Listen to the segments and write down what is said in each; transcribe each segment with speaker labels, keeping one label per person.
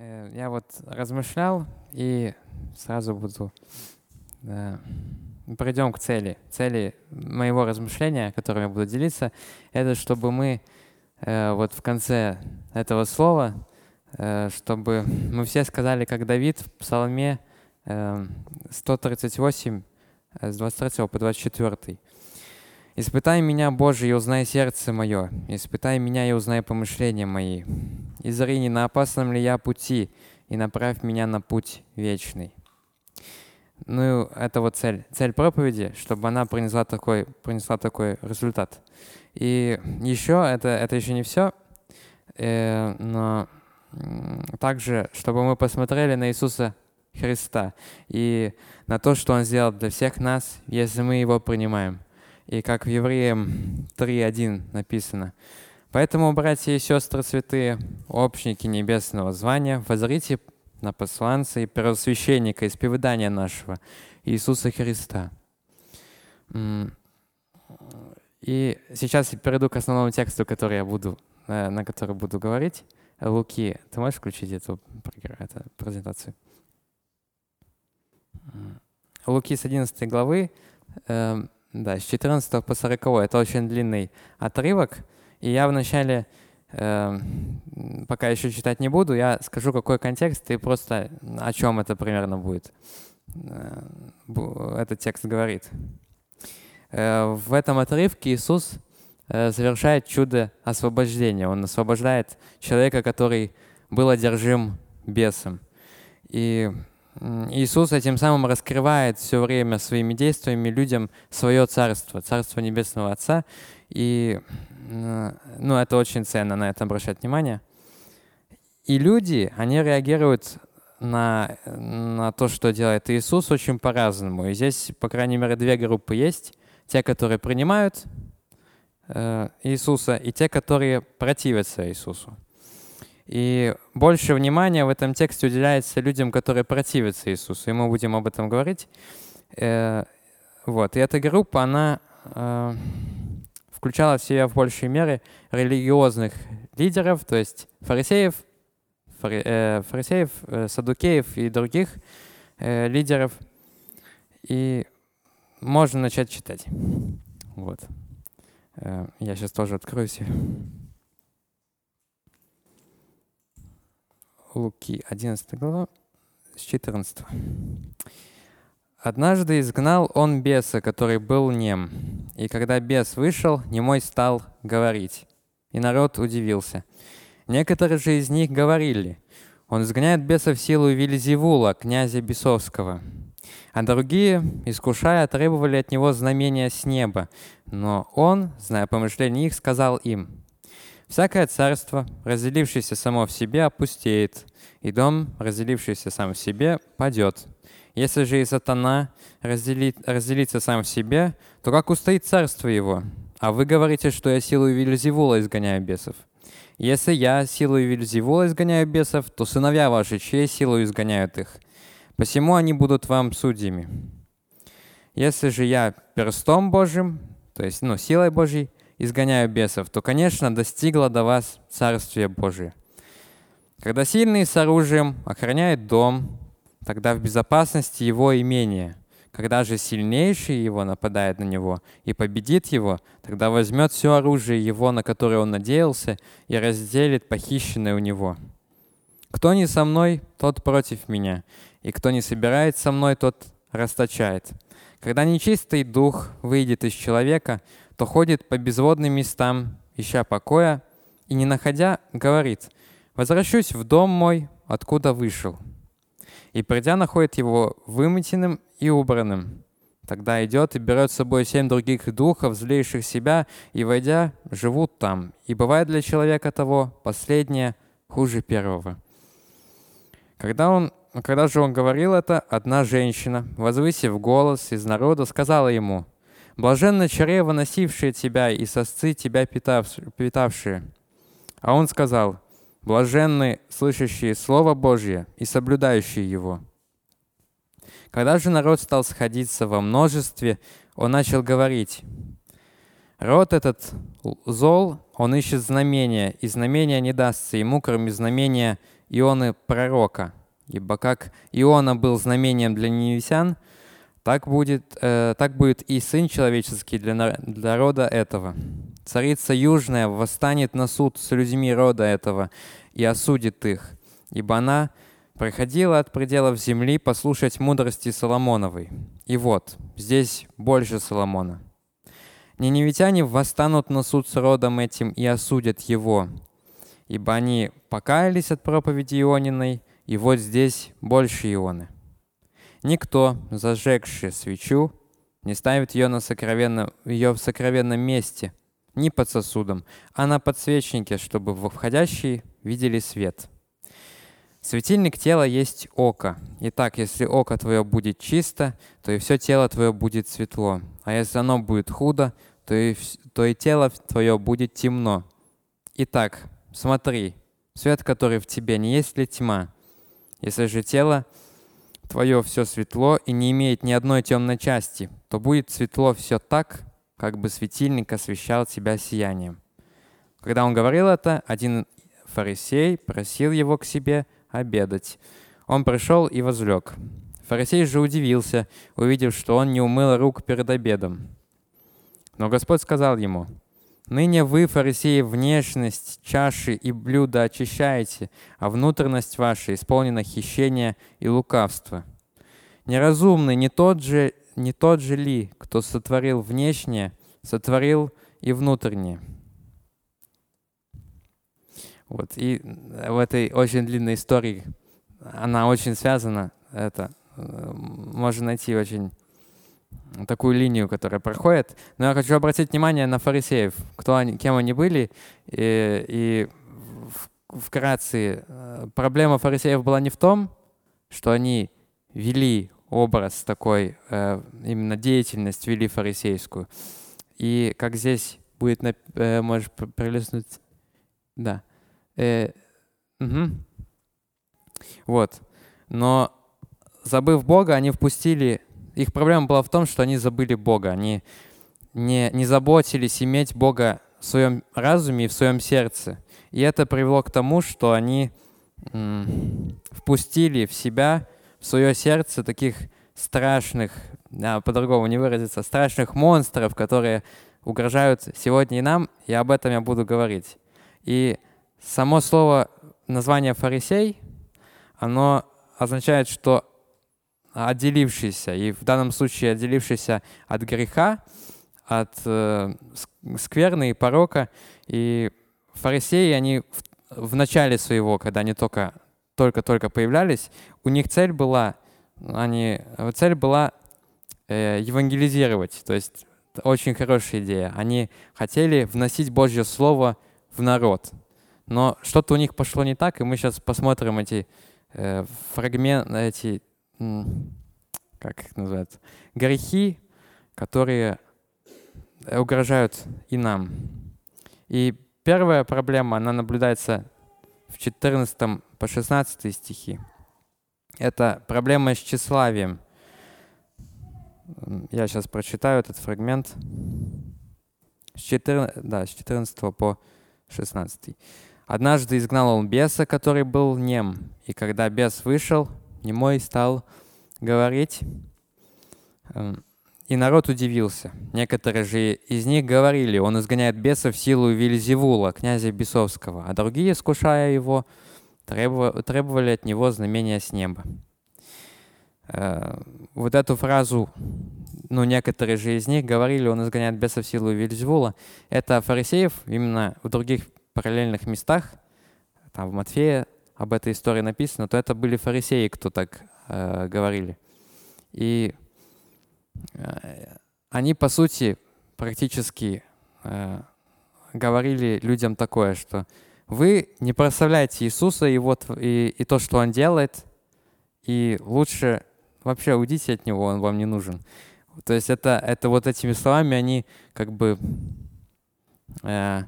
Speaker 1: Э, я вот размышлял и сразу буду... Да, пройдем к цели. Цели моего размышления, которым я буду делиться, это чтобы мы э, вот в конце этого слова, э, чтобы мы все сказали, как Давид в Псалме э, 138, э, с 23 по 24. «Испытай меня, Боже, и узнай сердце мое, испытай меня и узнай помышления мои, и зрини, на опасном ли я пути, и направь меня на путь вечный». Ну, это вот цель. Цель проповеди, чтобы она принесла такой, принесла такой результат. И еще, это, это еще не все, э, но также, чтобы мы посмотрели на Иисуса Христа и на то, что Он сделал для всех нас, если мы Его принимаем – и как в Евреям 3.1 написано. Поэтому, братья и сестры святые, общники небесного звания, возрите на посланца и первосвященника исповедания нашего, Иисуса Христа. И сейчас я перейду к основному тексту, который я буду, э, на который буду говорить. Луки, ты можешь включить эту, эту презентацию? Луки с 11 главы, эм, да, с 14 по 40. Это очень длинный отрывок. И я вначале, э, пока еще читать не буду, я скажу, какой контекст и просто о чем это примерно будет. Э, этот текст говорит. Э, в этом отрывке Иисус э, совершает чудо освобождения. Он освобождает человека, который был одержим бесом. И Иисус этим самым раскрывает все время своими действиями людям свое царство, царство Небесного Отца. И ну, это очень ценно на это обращать внимание. И люди, они реагируют на, на то, что делает Иисус, очень по-разному. И здесь, по крайней мере, две группы есть. Те, которые принимают э, Иисуса, и те, которые противятся Иисусу. И больше внимания в этом тексте уделяется людям, которые противятся Иисусу. И мы будем об этом говорить. Э, вот. И эта группа, она э, включала в себя в большей мере религиозных лидеров, то есть фарисеев, э, фарисеев, садукеев и других лидеров. И можно начать читать. Вот. Я сейчас тоже открою себе. Луки, 11 глава, с 14. «Однажды изгнал он беса, который был нем. И когда бес вышел, немой стал говорить. И народ удивился. Некоторые же из них говорили, он изгоняет беса в силу Вильзевула, князя Бесовского. А другие, искушая, требовали от него знамения с неба. Но он, зная помышления их, сказал им, Всякое царство, разделившееся само в себе, опустеет, и дом, разделившийся сам в себе, падет. Если же и сатана разделит, разделится сам в себе, то как устоит царство его? А вы говорите, что я силой Вильзевула изгоняю бесов. Если я силой Вильзевула изгоняю бесов, то сыновья ваши, чьей силой изгоняют их? Посему они будут вам судьями. Если же я перстом Божьим, то есть ну, силой Божьей, изгоняю бесов, то, конечно, достигло до вас Царствие Божие. Когда сильный с оружием охраняет дом, тогда в безопасности его имение. Когда же сильнейший его нападает на него и победит его, тогда возьмет все оружие его, на которое он надеялся, и разделит похищенное у него. Кто не со мной, тот против меня, и кто не собирает со мной, тот расточает. Когда нечистый дух выйдет из человека, то ходит по безводным местам, ища покоя, и, не находя, говорит, «Возвращусь в дом мой, откуда вышел». И, придя, находит его выметенным и убранным. Тогда идет и берет с собой семь других духов, злейших себя, и, войдя, живут там. И бывает для человека того последнее хуже первого. Когда, он, когда же он говорил это, одна женщина, возвысив голос из народа, сказала ему – Блаженно чрево, носившее тебя, и сосцы тебя питавшие. А он сказал, блаженны слышащие Слово Божье и соблюдающие его. Когда же народ стал сходиться во множестве, он начал говорить, «Род этот зол, он ищет знамения, и знамения не дастся ему, кроме знамения Ионы пророка. Ибо как Иона был знамением для ниневитян, так будет, э, так будет и Сын Человеческий для, для рода этого. Царица Южная восстанет на суд с людьми рода этого и осудит их, ибо она проходила от пределов земли послушать мудрости Соломоновой. И вот, здесь больше Соломона. Ниневитяне восстанут на суд с родом этим и осудят его, ибо они покаялись от проповеди Иониной, и вот здесь больше Ионы. Никто, зажегший свечу, не ставит ее, на сокровенно, ее в сокровенном месте, ни под сосудом, а на подсвечнике, чтобы входящие видели свет. Светильник тела есть око. Итак, если око твое будет чисто, то и все тело твое будет светло. А если оно будет худо, то и, то и тело твое будет темно. Итак, смотри, свет, который в тебе, не есть ли тьма? Если же тело твое все светло и не имеет ни одной темной части, то будет светло все так, как бы светильник освещал тебя сиянием. Когда он говорил это, один фарисей просил его к себе – обедать. Он пришел и возлег. Фарисей же удивился, увидев, что он не умыл рук перед обедом. Но Господь сказал ему, «Ныне вы, фарисеи, внешность, чаши и блюда очищаете, а внутренность ваша исполнена хищения и лукавства. Неразумный не тот же, не тот же ли, кто сотворил внешнее, сотворил и внутреннее?» Вот. И в этой очень длинной истории она очень связана. Это э, можно найти очень такую линию, которая проходит. Но я хочу обратить внимание на фарисеев, кто они, кем они были. И, и вкратце, э, проблема фарисеев была не в том, что они вели образ такой, э, именно деятельность вели фарисейскую. И как здесь будет, можешь пролистнуть, да, Э, угу. Вот. Но забыв Бога, они впустили... Их проблема была в том, что они забыли Бога. Они не, не заботились иметь Бога в своем разуме и в своем сердце. И это привело к тому, что они впустили в себя, в свое сердце таких страшных, а, по-другому не выразиться, страшных монстров, которые угрожают сегодня и нам, и об этом я буду говорить. И Само слово, название фарисей, оно означает, что отделившийся, и в данном случае отделившийся от греха, от э, скверны и порока. И фарисеи, они в, в начале своего, когда они только только-только появлялись, у них цель была, они, цель была э, евангелизировать, то есть очень хорошая идея. Они хотели вносить Божье Слово в народ. Но что-то у них пошло не так, и мы сейчас посмотрим эти э, фрагменты, эти, как их называют, грехи, которые угрожают и нам. И первая проблема, она наблюдается в 14 по 16 стихи. Это проблема с тщеславием. Я сейчас прочитаю этот фрагмент. С 14, да, с 14 по 16. Однажды изгнал он беса, который был нем, и когда бес вышел, немой стал говорить, эм, и народ удивился. Некоторые же из них говорили, он изгоняет беса в силу Вильзевула, князя Бесовского, а другие, искушая его, требовали от него знамения с неба. Э, вот эту фразу, ну, некоторые же из них говорили, он изгоняет беса в силу Вильзевула, это фарисеев именно в других параллельных местах, там в Матфея об этой истории написано, то это были фарисеи, кто так э, говорили. И э, они, по сути, практически э, говорили людям такое, что вы не прославляете Иисуса и, вот, и, и то, что Он делает, и лучше вообще уйдите от Него, Он вам не нужен. То есть это, это вот этими словами они как бы э,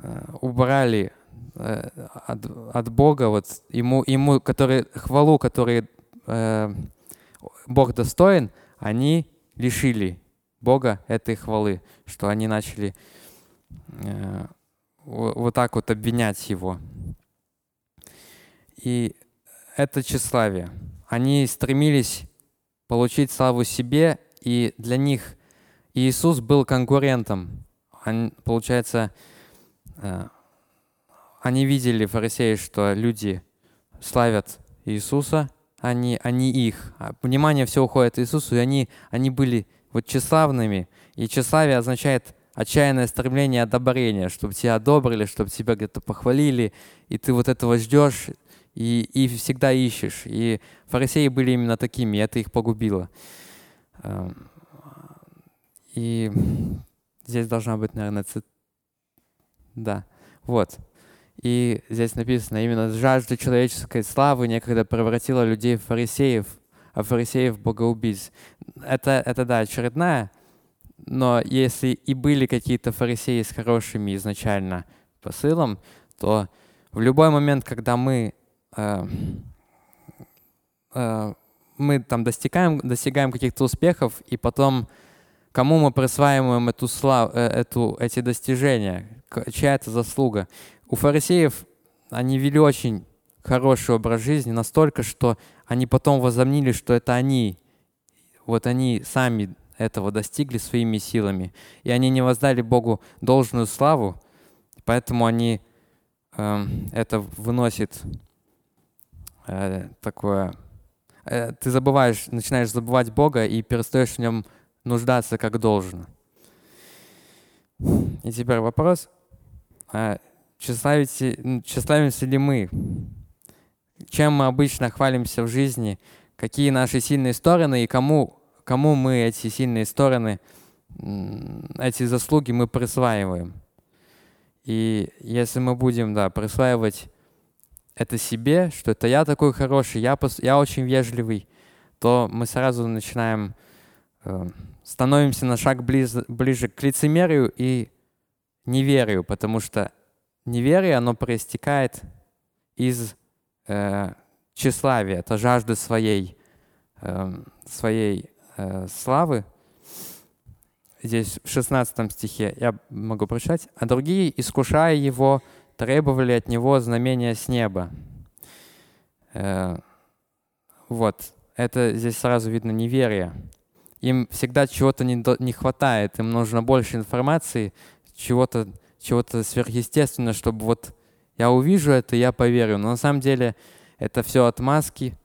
Speaker 1: Э, убрали от, от Бога, вот ему, ему который, хвалу, который э, Бог достоин, они лишили Бога этой хвалы, что они начали э, вот так вот обвинять Его. И это тщеславие. Они стремились получить славу себе, и для них Иисус был конкурентом. Он, получается, э, они видели, фарисеи, что люди славят Иисуса, они, они их. А внимание все уходит Иисусу, и они, они были вот тщеславными. И тщеславие означает отчаянное стремление одобрения, чтобы тебя одобрили, чтобы тебя где-то похвалили, и ты вот этого ждешь и, и всегда ищешь. И фарисеи были именно такими, и это их погубило. Эм, и здесь должна быть, наверное, цит... Да, вот. И здесь написано, именно жажда человеческой славы некогда превратила людей в фарисеев, а фарисеев богоубийц. Это, это да, очередная, но если и были какие-то фарисеи с хорошими изначально посылом, то в любой момент, когда мы, э, э, мы там достигаем, достигаем каких-то успехов, и потом кому мы присваиваем эту славу, э, эту, эти достижения, чья это заслуга. У фарисеев они вели очень хороший образ жизни, настолько, что они потом возомнили, что это они, вот они сами этого достигли своими силами. И они не воздали Богу должную славу, поэтому они э, это выносит э, такое... Э, ты забываешь, начинаешь забывать Бога и перестаешь в нем нуждаться как должно. И теперь вопрос. А тщеславимся ли мы? Чем мы обычно хвалимся в жизни? Какие наши сильные стороны и кому, кому мы эти сильные стороны, эти заслуги мы присваиваем? И если мы будем да, присваивать это себе, что это я такой хороший, я, я очень вежливый, то мы сразу начинаем, э, становимся на шаг ближе, ближе к лицемерию и неверию, потому что неверие, оно проистекает из э, тщеславия, это жажды своей, э, своей э, славы. Здесь в 16 стихе я могу прочитать. «А другие, искушая его, требовали от него знамения с неба». Э, вот, это здесь сразу видно неверие. Им всегда чего-то не, не хватает, им нужно больше информации, чего-то чего-то сверхъестественного, чтобы вот я увижу это, я поверю. Но на самом деле это все отмазки,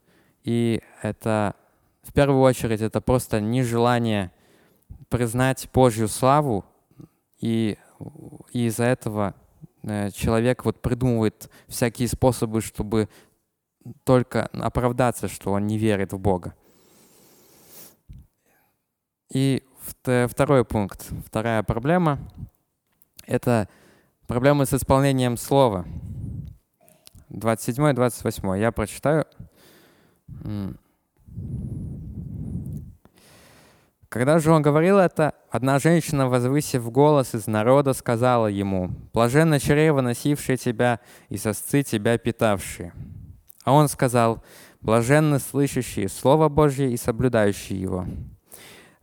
Speaker 1: и это в первую очередь это просто нежелание признать Божью славу, и, и из-за этого э, человек вот придумывает всякие способы, чтобы только оправдаться, что он не верит в Бога. И второй пункт, вторая проблема это проблемы с исполнением слова. 27 28 я прочитаю. Когда же он говорил это, одна женщина, возвысив голос из народа, сказала ему, «Блаженно чрево, носившее тебя, и сосцы тебя питавшие». А он сказал, «Блаженны слышащие Слово Божье и соблюдающие его».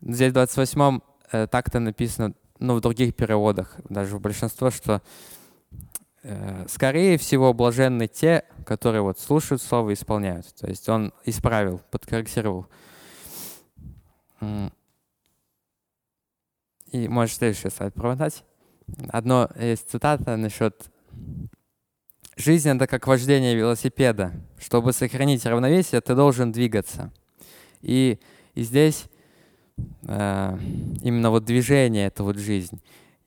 Speaker 1: Здесь в 28 э, так-то написано ну, в других переводах, даже в большинство, что э, скорее всего блаженны те, которые вот слушают слово и исполняют. То есть он исправил, подкорректировал. И можешь следующий слайд промотать. Одно есть цитата насчет «Жизнь — это как вождение велосипеда. Чтобы сохранить равновесие, ты должен двигаться». И, и здесь Э, именно вот движение — это вот жизнь.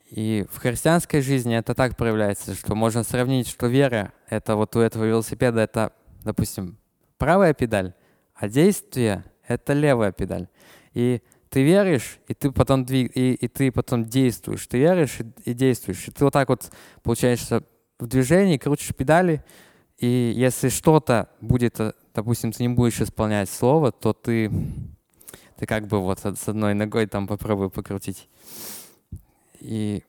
Speaker 1: И в христианской жизни это так проявляется, что можно сравнить, что вера — это вот у этого велосипеда это, допустим, правая педаль, а действие — это левая педаль. И ты веришь, и ты потом, двиг... и, и ты потом действуешь. Ты веришь и, и действуешь. И ты вот так вот, получаешься в движении, крутишь педали, и если что-то будет, э, допустим, ты не будешь исполнять слово, то ты ты как бы вот с одной ногой там попробуй покрутить. И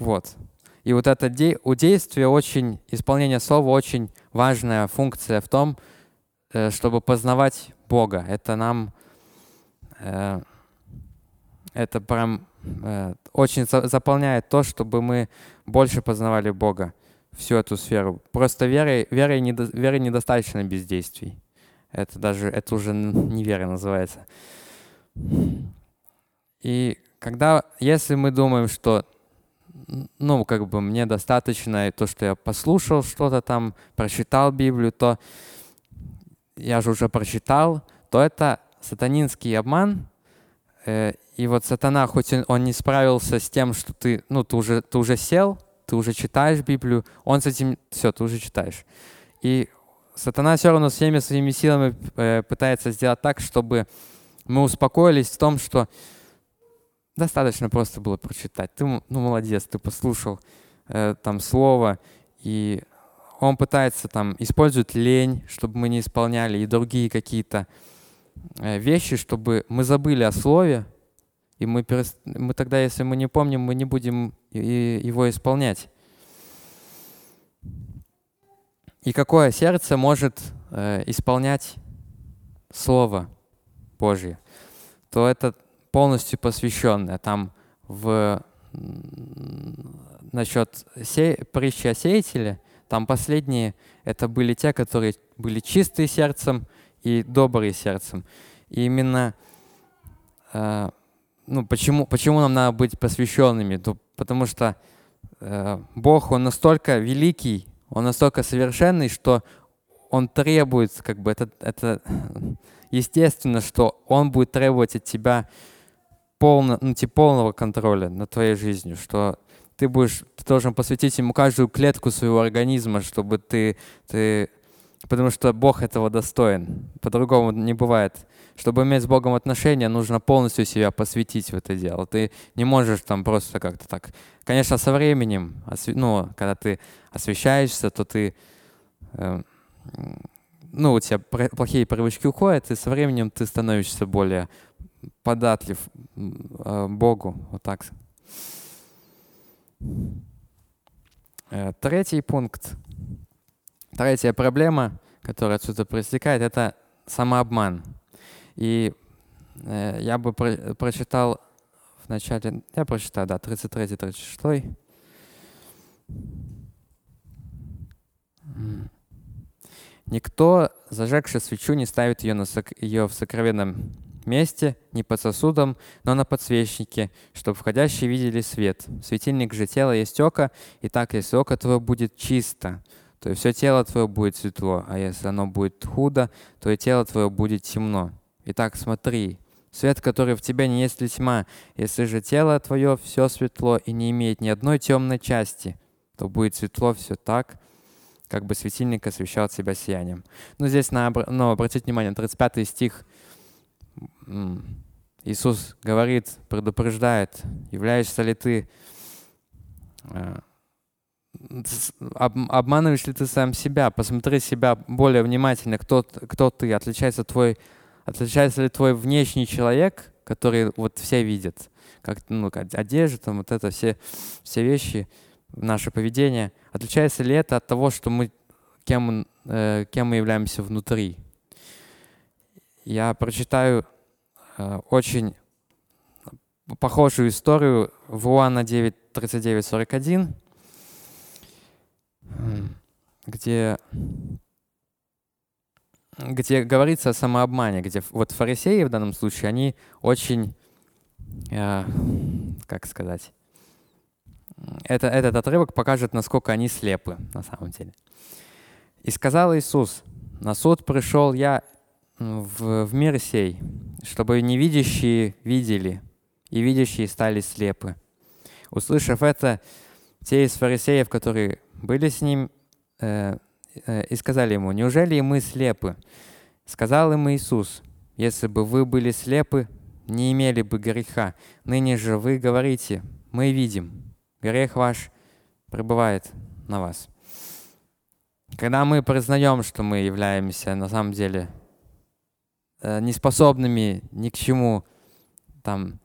Speaker 1: вот. И вот это де- у действия очень, исполнение слова очень важная функция в том, э, чтобы познавать Бога. Это нам, э, это прям э, очень за- заполняет то, чтобы мы больше познавали Бога всю эту сферу. Просто верой, верой, недо, верой недостаточно бездействий. Это даже, это уже не вера называется. И когда, если мы думаем, что, ну, как бы мне достаточно то, что я послушал что-то там, прочитал Библию, то я же уже прочитал, то это сатанинский обман. Э, и вот сатана, хоть он, он не справился с тем, что ты, ну, ты уже, ты уже сел, ты уже читаешь Библию, он с этим, все, ты уже читаешь. И сатана все равно всеми своими силами э, пытается сделать так, чтобы мы успокоились в том, что достаточно просто было прочитать. Ты, ну, молодец, ты послушал э, там слово, и он пытается там использовать лень, чтобы мы не исполняли, и другие какие-то э, вещи, чтобы мы забыли о слове, и мы, перест... мы тогда, если мы не помним, мы не будем его исполнять. И какое сердце может э, исполнять Слово Божье, то это полностью посвященное. Там в насчет се... притчи о сеятеле, там последние это были те, которые были чистые сердцем и добрые сердцем. И именно э, ну, почему, почему нам надо быть посвященными? То, потому что э, Бог, Он настолько великий, Он настолько совершенный, что Он требует, как бы это, это естественно, что Он будет требовать от тебя полно, ну, типа, полного контроля над твоей жизнью, что ты будешь, ты должен посвятить ему каждую клетку своего организма, чтобы ты, ты потому что Бог этого достоин. По-другому не бывает. Чтобы иметь с Богом отношения, нужно полностью себя посвятить в это дело. Ты не можешь там просто как-то так. Конечно, со временем, ну, когда ты освещаешься, то ты, э, ну, у тебя плохие привычки уходят, и со временем ты становишься более податлив э, Богу. Вот так. Э, третий пункт. Третья проблема, которая отсюда проистекает, это самообман. И э, я бы про прочитал в начале, я прочитаю, да, 33-36. Никто, зажегший свечу, не ставит ее, на сок ее в сокровенном месте, не под сосудом, но на подсвечнике, чтобы входящие видели свет. Светильник же тела есть око, и так, если око твое будет чисто, то и все тело твое будет светло, а если оно будет худо, то и тело твое будет темно. Итак, смотри, свет, который в тебе не есть ли тьма. Если же тело твое все светло и не имеет ни одной темной части, то будет светло все так, как бы светильник освещал себя сиянием. Ну, здесь, на, ну, обратите внимание, 35 стих. Иисус говорит, предупреждает, являешься ли ты, э, обманываешь ли ты сам себя, посмотри себя более внимательно, кто, кто ты, отличается твой Отличается ли твой внешний человек, который вот все видят, как ну, одежда, там, вот это все, все вещи, наше поведение, отличается ли это от того, что мы, кем, э, кем мы являемся внутри? Я прочитаю э, очень похожую историю. В Иоанна 9, 39, 41, где где говорится о самообмане, где вот фарисеи в данном случае, они очень, э, как сказать, это, этот отрывок покажет, насколько они слепы на самом деле. «И сказал Иисус, на суд пришел я в, в мир сей, чтобы невидящие видели, и видящие стали слепы». Услышав это, те из фарисеев, которые были с ним, э, и сказали ему, «Неужели мы слепы?» Сказал им Иисус, «Если бы вы были слепы, не имели бы греха. Ныне же вы говорите, мы видим, грех ваш пребывает на вас». Когда мы признаем, что мы являемся на самом деле э, неспособными ни к чему, там,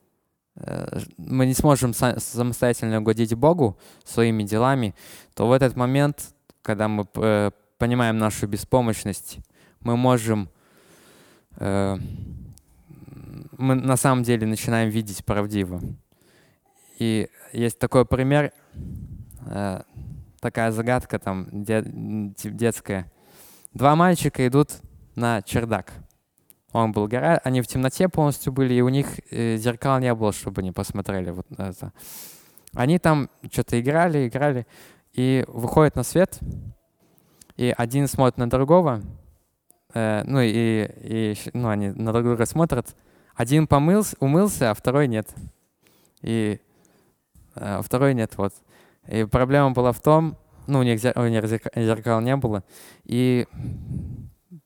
Speaker 1: э, мы не сможем самостоятельно угодить Богу своими делами, то в этот момент, когда мы понимаем нашу беспомощность, мы можем, э, мы на самом деле начинаем видеть правдиво. И есть такой пример, э, такая загадка там детская. Два мальчика идут на чердак. Он был гора, они в темноте полностью были, и у них э, зеркал не было, чтобы они посмотрели вот это. Они там что-то играли, играли, и выходят на свет, и один смотрит на другого, э, ну и, и ну, они на друг друга смотрят. Один помылся, умылся, а второй нет. И э, второй нет, вот. И проблема была в том, ну, у них, зер, у них зеркал не было, и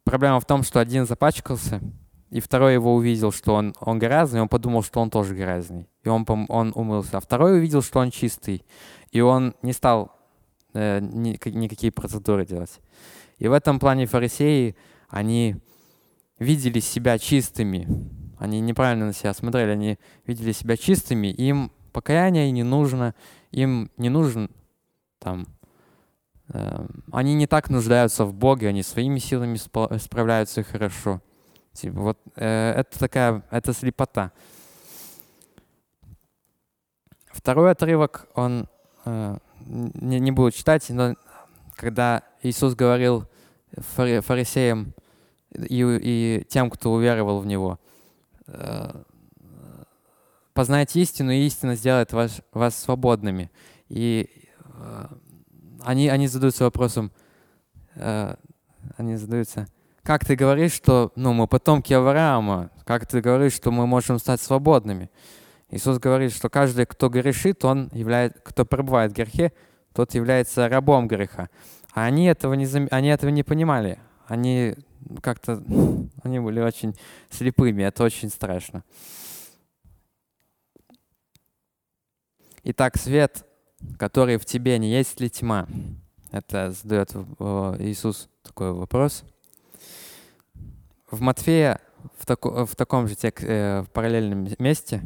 Speaker 1: проблема в том, что один запачкался, и второй его увидел, что он, он грязный, и он подумал, что он тоже грязный. И он, он умылся. А второй увидел, что он чистый. И он не стал э, ни, никакие процедуры делать. И в этом плане фарисеи, они видели себя чистыми. Они неправильно на себя смотрели, они видели себя чистыми. Им покаяние не нужно, им не нужен там э, они не так нуждаются в Боге, они своими силами справляются хорошо. Типа, вот э, это такая, это слепота. Второй отрывок, он э, не, не буду читать, но когда Иисус говорил фарисеям и, и тем, кто уверовал в Него, э, познайте истину, и истина сделает вас, вас свободными. И э, они, они задаются вопросом, э, они задаются, как ты говоришь, что ну, мы потомки Авраама? Как ты говоришь, что мы можем стать свободными? Иисус говорит, что каждый, кто грешит, он является, кто пребывает в грехе, тот является рабом греха. А они этого не, они этого не понимали. Они как-то, они были очень слепыми, это очень страшно. Итак, свет, который в тебе, не есть ли тьма? Это задает Иисус такой вопрос – в Матфея в, тако, в таком же тек, э, в параллельном месте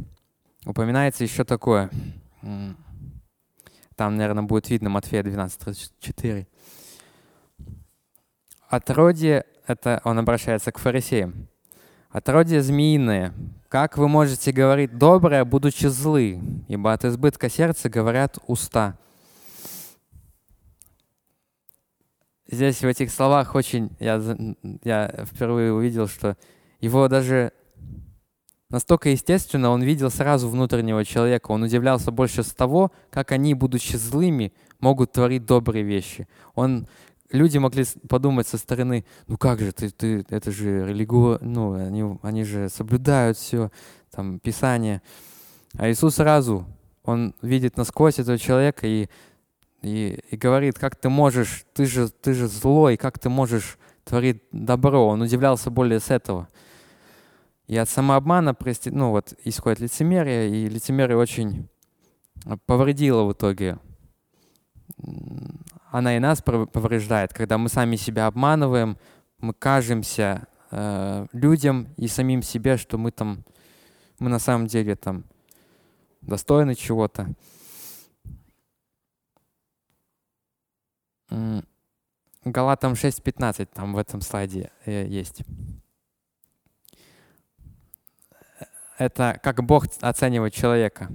Speaker 1: упоминается еще такое. Там, наверное, будет видно Матфея 12.34. Отродье, это он обращается к фарисеям. Отродье змеиное, как вы можете говорить доброе, будучи злы? Ибо от избытка сердца говорят уста. здесь в этих словах очень, я, я впервые увидел, что его даже настолько естественно, он видел сразу внутреннего человека. Он удивлялся больше с того, как они, будучи злыми, могут творить добрые вещи. Он, люди могли подумать со стороны, ну как же, ты, ты, это же религио, ну, они, они же соблюдают все, там, Писание. А Иисус сразу, он видит насквозь этого человека и и, и говорит, как ты можешь, ты же, ты же злой, как ты можешь творить добро. Он удивлялся более с этого. И от самообмана ну, вот, исходит лицемерие, и лицемерие очень повредило в итоге. Она и нас повреждает, когда мы сами себя обманываем, мы кажемся э, людям и самим себе, что мы там, мы на самом деле там достойны чего-то. Галатам 6.15 там в этом слайде э, есть. Это как Бог оценивает человека.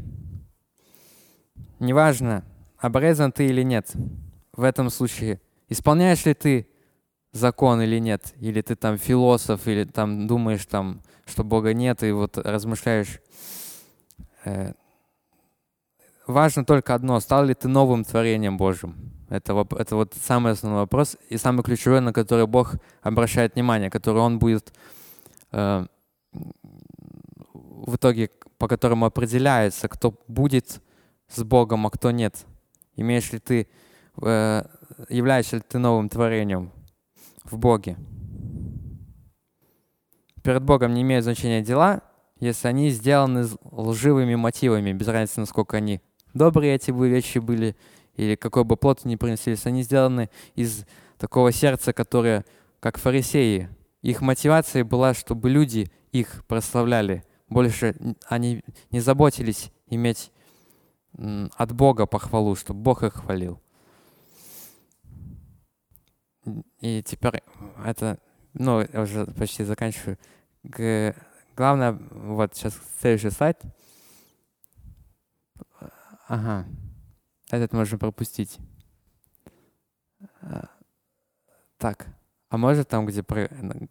Speaker 1: Неважно, обрезан ты или нет. В этом случае исполняешь ли ты закон или нет, или ты там философ, или там думаешь там, что Бога нет, и вот размышляешь. Э, важно только одно, стал ли ты новым творением Божьим. Это, это вот самый основной вопрос и самый ключевой, на который Бог обращает внимание, который Он будет э, в итоге, по которому определяется, кто будет с Богом, а кто нет. Имеешь ли ты, э, являешься ли ты новым творением в Боге? Перед Богом не имеют значения дела, если они сделаны лживыми мотивами, без разницы, насколько они добрые эти бы вещи были или какой бы плод ни принеслись, они сделаны из такого сердца, которое, как фарисеи, их мотивация была, чтобы люди их прославляли. Больше они не заботились иметь от Бога похвалу, чтобы Бог их хвалил. И теперь это, ну, я уже почти заканчиваю. Главное, вот сейчас следующий слайд. Ага. Этот можно пропустить. так, а может там, где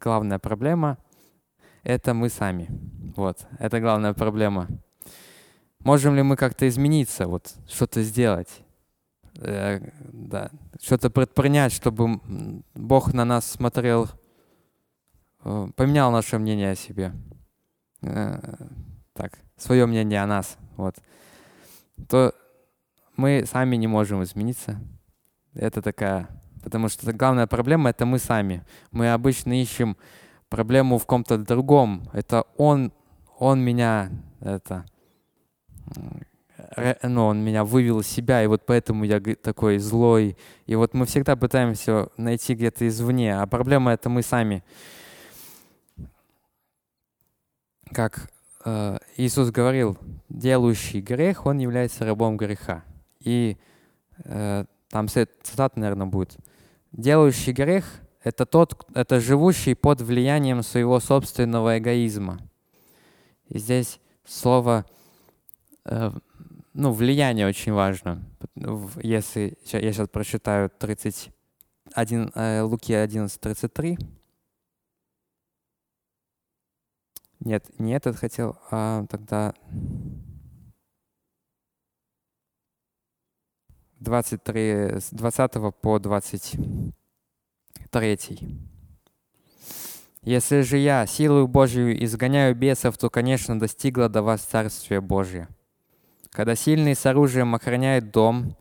Speaker 1: главная проблема, это мы сами. Вот, это главная проблема. Можем ли мы как-то измениться, вот что-то сделать? Э, да, что-то предпринять, чтобы Бог на нас смотрел, э, поменял наше мнение о себе. Э, так, свое мнение о нас. Вот. То мы сами не можем измениться. Это такая... Потому что главная проблема — это мы сами. Мы обычно ищем проблему в ком-то другом. Это он, он меня это, ну, он меня вывел из себя, и вот поэтому я такой злой. И вот мы всегда пытаемся найти где-то извне, а проблема это мы сами. Как э, Иисус говорил, делающий грех, он является рабом греха. И э, там цитата, наверное, будет. Делающий грех — это тот, это живущий под влиянием своего собственного эгоизма. И здесь слово э, ну, влияние очень важно. Если я сейчас прочитаю 31, э, Луки 11, 33. Нет, не этот хотел, а тогда 23, с 20 по 23. Если же я силою Божию изгоняю бесов, то, конечно, достигло до вас Царствие Божие. Когда сильный с оружием охраняет дом,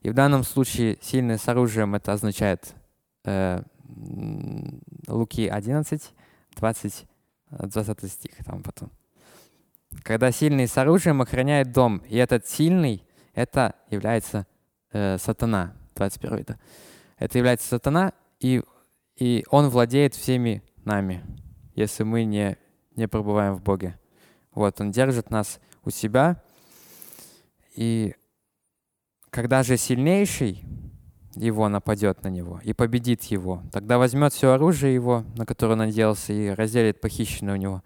Speaker 1: и в данном случае сильный с оружием это означает э, Луки 11, 20, 20 стих там потом. Когда сильный с оружием охраняет дом, и этот сильный, это является э, сатана, 21 это. Это является сатана, и, и он владеет всеми нами, если мы не, не пребываем в Боге. Вот, он держит нас у себя, и когда же сильнейший его нападет на него и победит его, тогда возьмет все оружие его, на которое он надеялся, и разделит похищенное у него.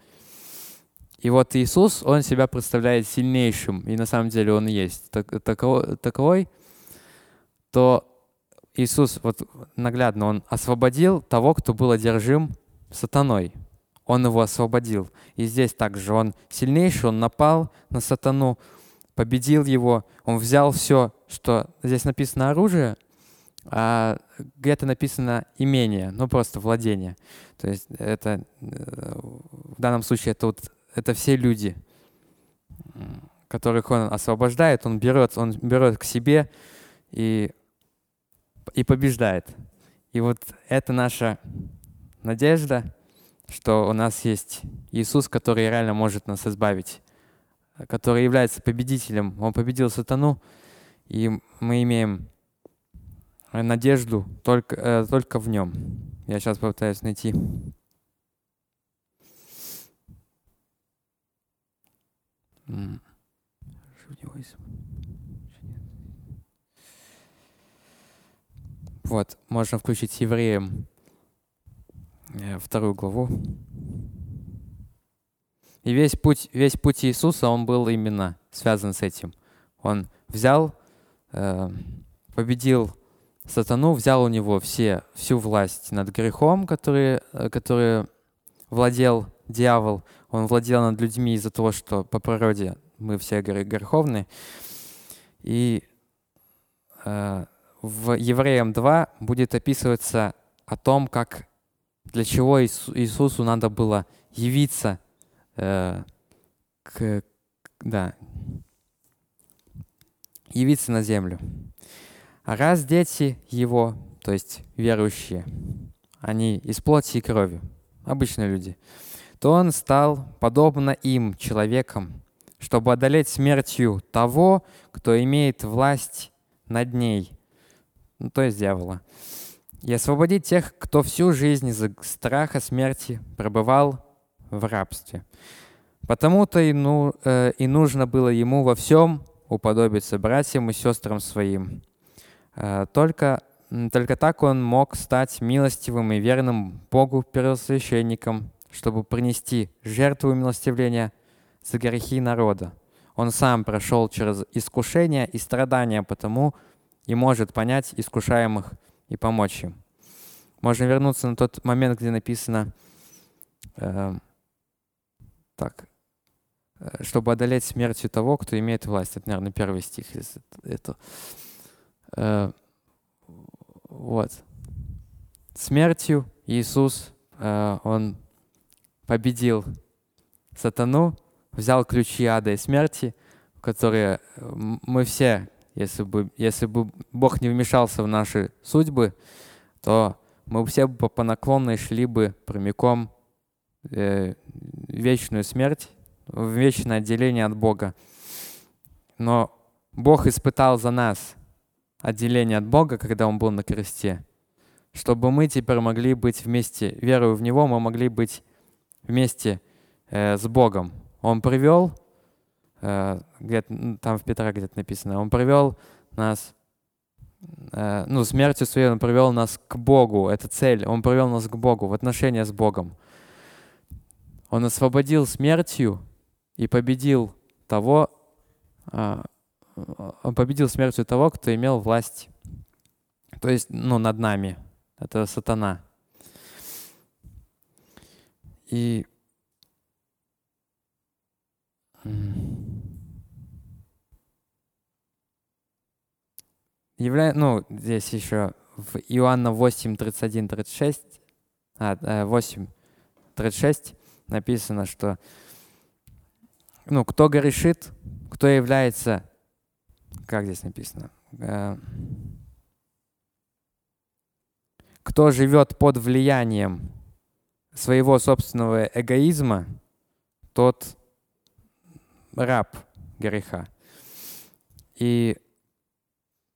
Speaker 1: И вот Иисус, он себя представляет сильнейшим, и на самом деле он есть таковой, таковой то Иисус вот наглядно, он освободил того, кто был одержим сатаной. Он его освободил. И здесь также он сильнейший, он напал на сатану, победил его, он взял все, что здесь написано оружие, а где-то написано имение, ну просто владение. То есть это э, в данном случае это, вот, это все люди, которых он освобождает, он берет, он берет к себе и, и побеждает. И вот это наша надежда, что у нас есть Иисус, который реально может нас избавить который является победителем. Он победил сатану, и мы имеем надежду только, э, только в нем. Я сейчас попытаюсь найти. Вот, можно включить евреям э, вторую главу. И весь путь, весь путь Иисуса, он был именно связан с этим. Он взял, э, победил сатану, взял у него все, всю власть над грехом, который, э, который владел дьявол. Он владел над людьми из-за того, что по природе мы все греховны. И в Евреям 2 будет описываться о том, как для чего Иисусу надо было явиться э, к, да, явиться на землю. А раз дети его, то есть верующие, они из плоти и крови, обычные люди, то он стал подобно им, человеком, чтобы одолеть смертью того, кто имеет власть над ней, ну, то есть дьявола, и освободить тех, кто всю жизнь из-за страха смерти пребывал в рабстве. Потому-то и, ну, э, и нужно было ему во всем уподобиться братьям и сестрам своим. Э, только, только так он мог стать милостивым и верным Богу первосвященником, чтобы принести жертву милостивления за грехи народа. Он сам прошел через искушения и страдания, потому и может понять искушаемых и помочь им. Можно вернуться на тот момент, где написано э, так, э, чтобы одолеть смертью того, кто имеет власть. Это, наверное, первый стих. Это, э, вот. Смертью Иисус, э, Он победил сатану, взял ключи ада и смерти, которые мы все, если бы, если бы Бог не вмешался в наши судьбы, то мы все бы по наклонной шли бы прямиком э, вечную смерть, в вечное отделение от Бога. Но Бог испытал за нас отделение от Бога, когда Он был на кресте, чтобы мы теперь могли быть вместе, веруя в Него, мы могли быть вместе э, с Богом. Он привел, э, где там в Петра где-то написано, Он привел нас Э, ну, смертью своей Он привел нас к Богу. Это цель. Он привел нас к Богу, в отношения с Богом. Он освободил смертью и победил того, а, он победил смертью того, кто имел власть, то есть, ну, над нами. Это сатана. И явля... ну, здесь еще в Иоанна 8, 31, 36, а, 8, э, 36 написано, что ну, кто грешит, кто является, как здесь написано, э, кто живет под влиянием своего собственного эгоизма, тот раб греха. И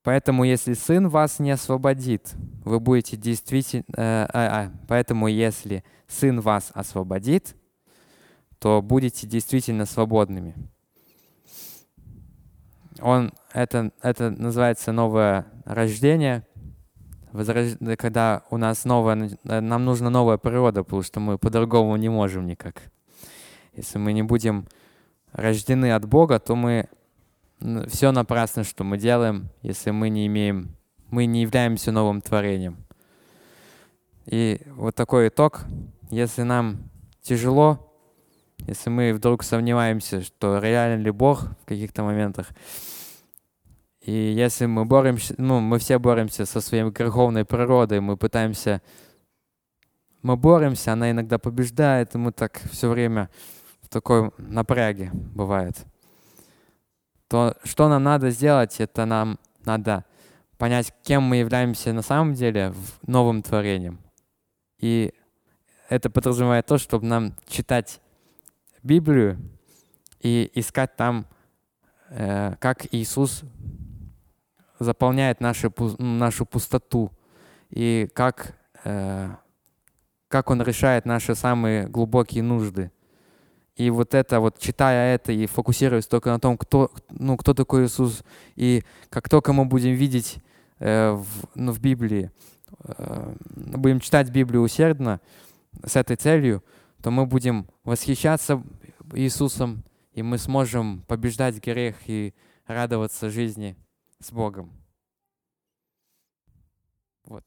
Speaker 1: Поэтому, если Сын вас не освободит, вы будете действительно... Э, а, а, поэтому, если Сын вас освободит, то будете действительно свободными. Он, это, это называется новое рождение, возрож... когда у нас новая, нам нужна новая природа, потому что мы по-другому не можем никак. Если мы не будем рождены от Бога, то мы все напрасно, что мы делаем, если мы не имеем, мы не являемся новым творением. И вот такой итог. Если нам тяжело, если мы вдруг сомневаемся, что реален ли Бог в каких-то моментах, и если мы боремся, ну, мы все боремся со своей греховной природой, мы пытаемся, мы боремся, она иногда побеждает, и мы так все время в такой напряге бывает то что нам надо сделать, это нам надо понять, кем мы являемся на самом деле в новым творением. И это подразумевает то, чтобы нам читать Библию и искать там, э, как Иисус заполняет наши, нашу пустоту и как, э, как Он решает наши самые глубокие нужды. И вот это, вот читая это и фокусируясь только на том, кто, ну, кто такой Иисус, и как только мы будем видеть э, в, ну, в Библии, э, будем читать Библию усердно с этой целью, то мы будем восхищаться Иисусом, и мы сможем побеждать грех и радоваться жизни с Богом. Вот.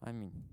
Speaker 1: Аминь.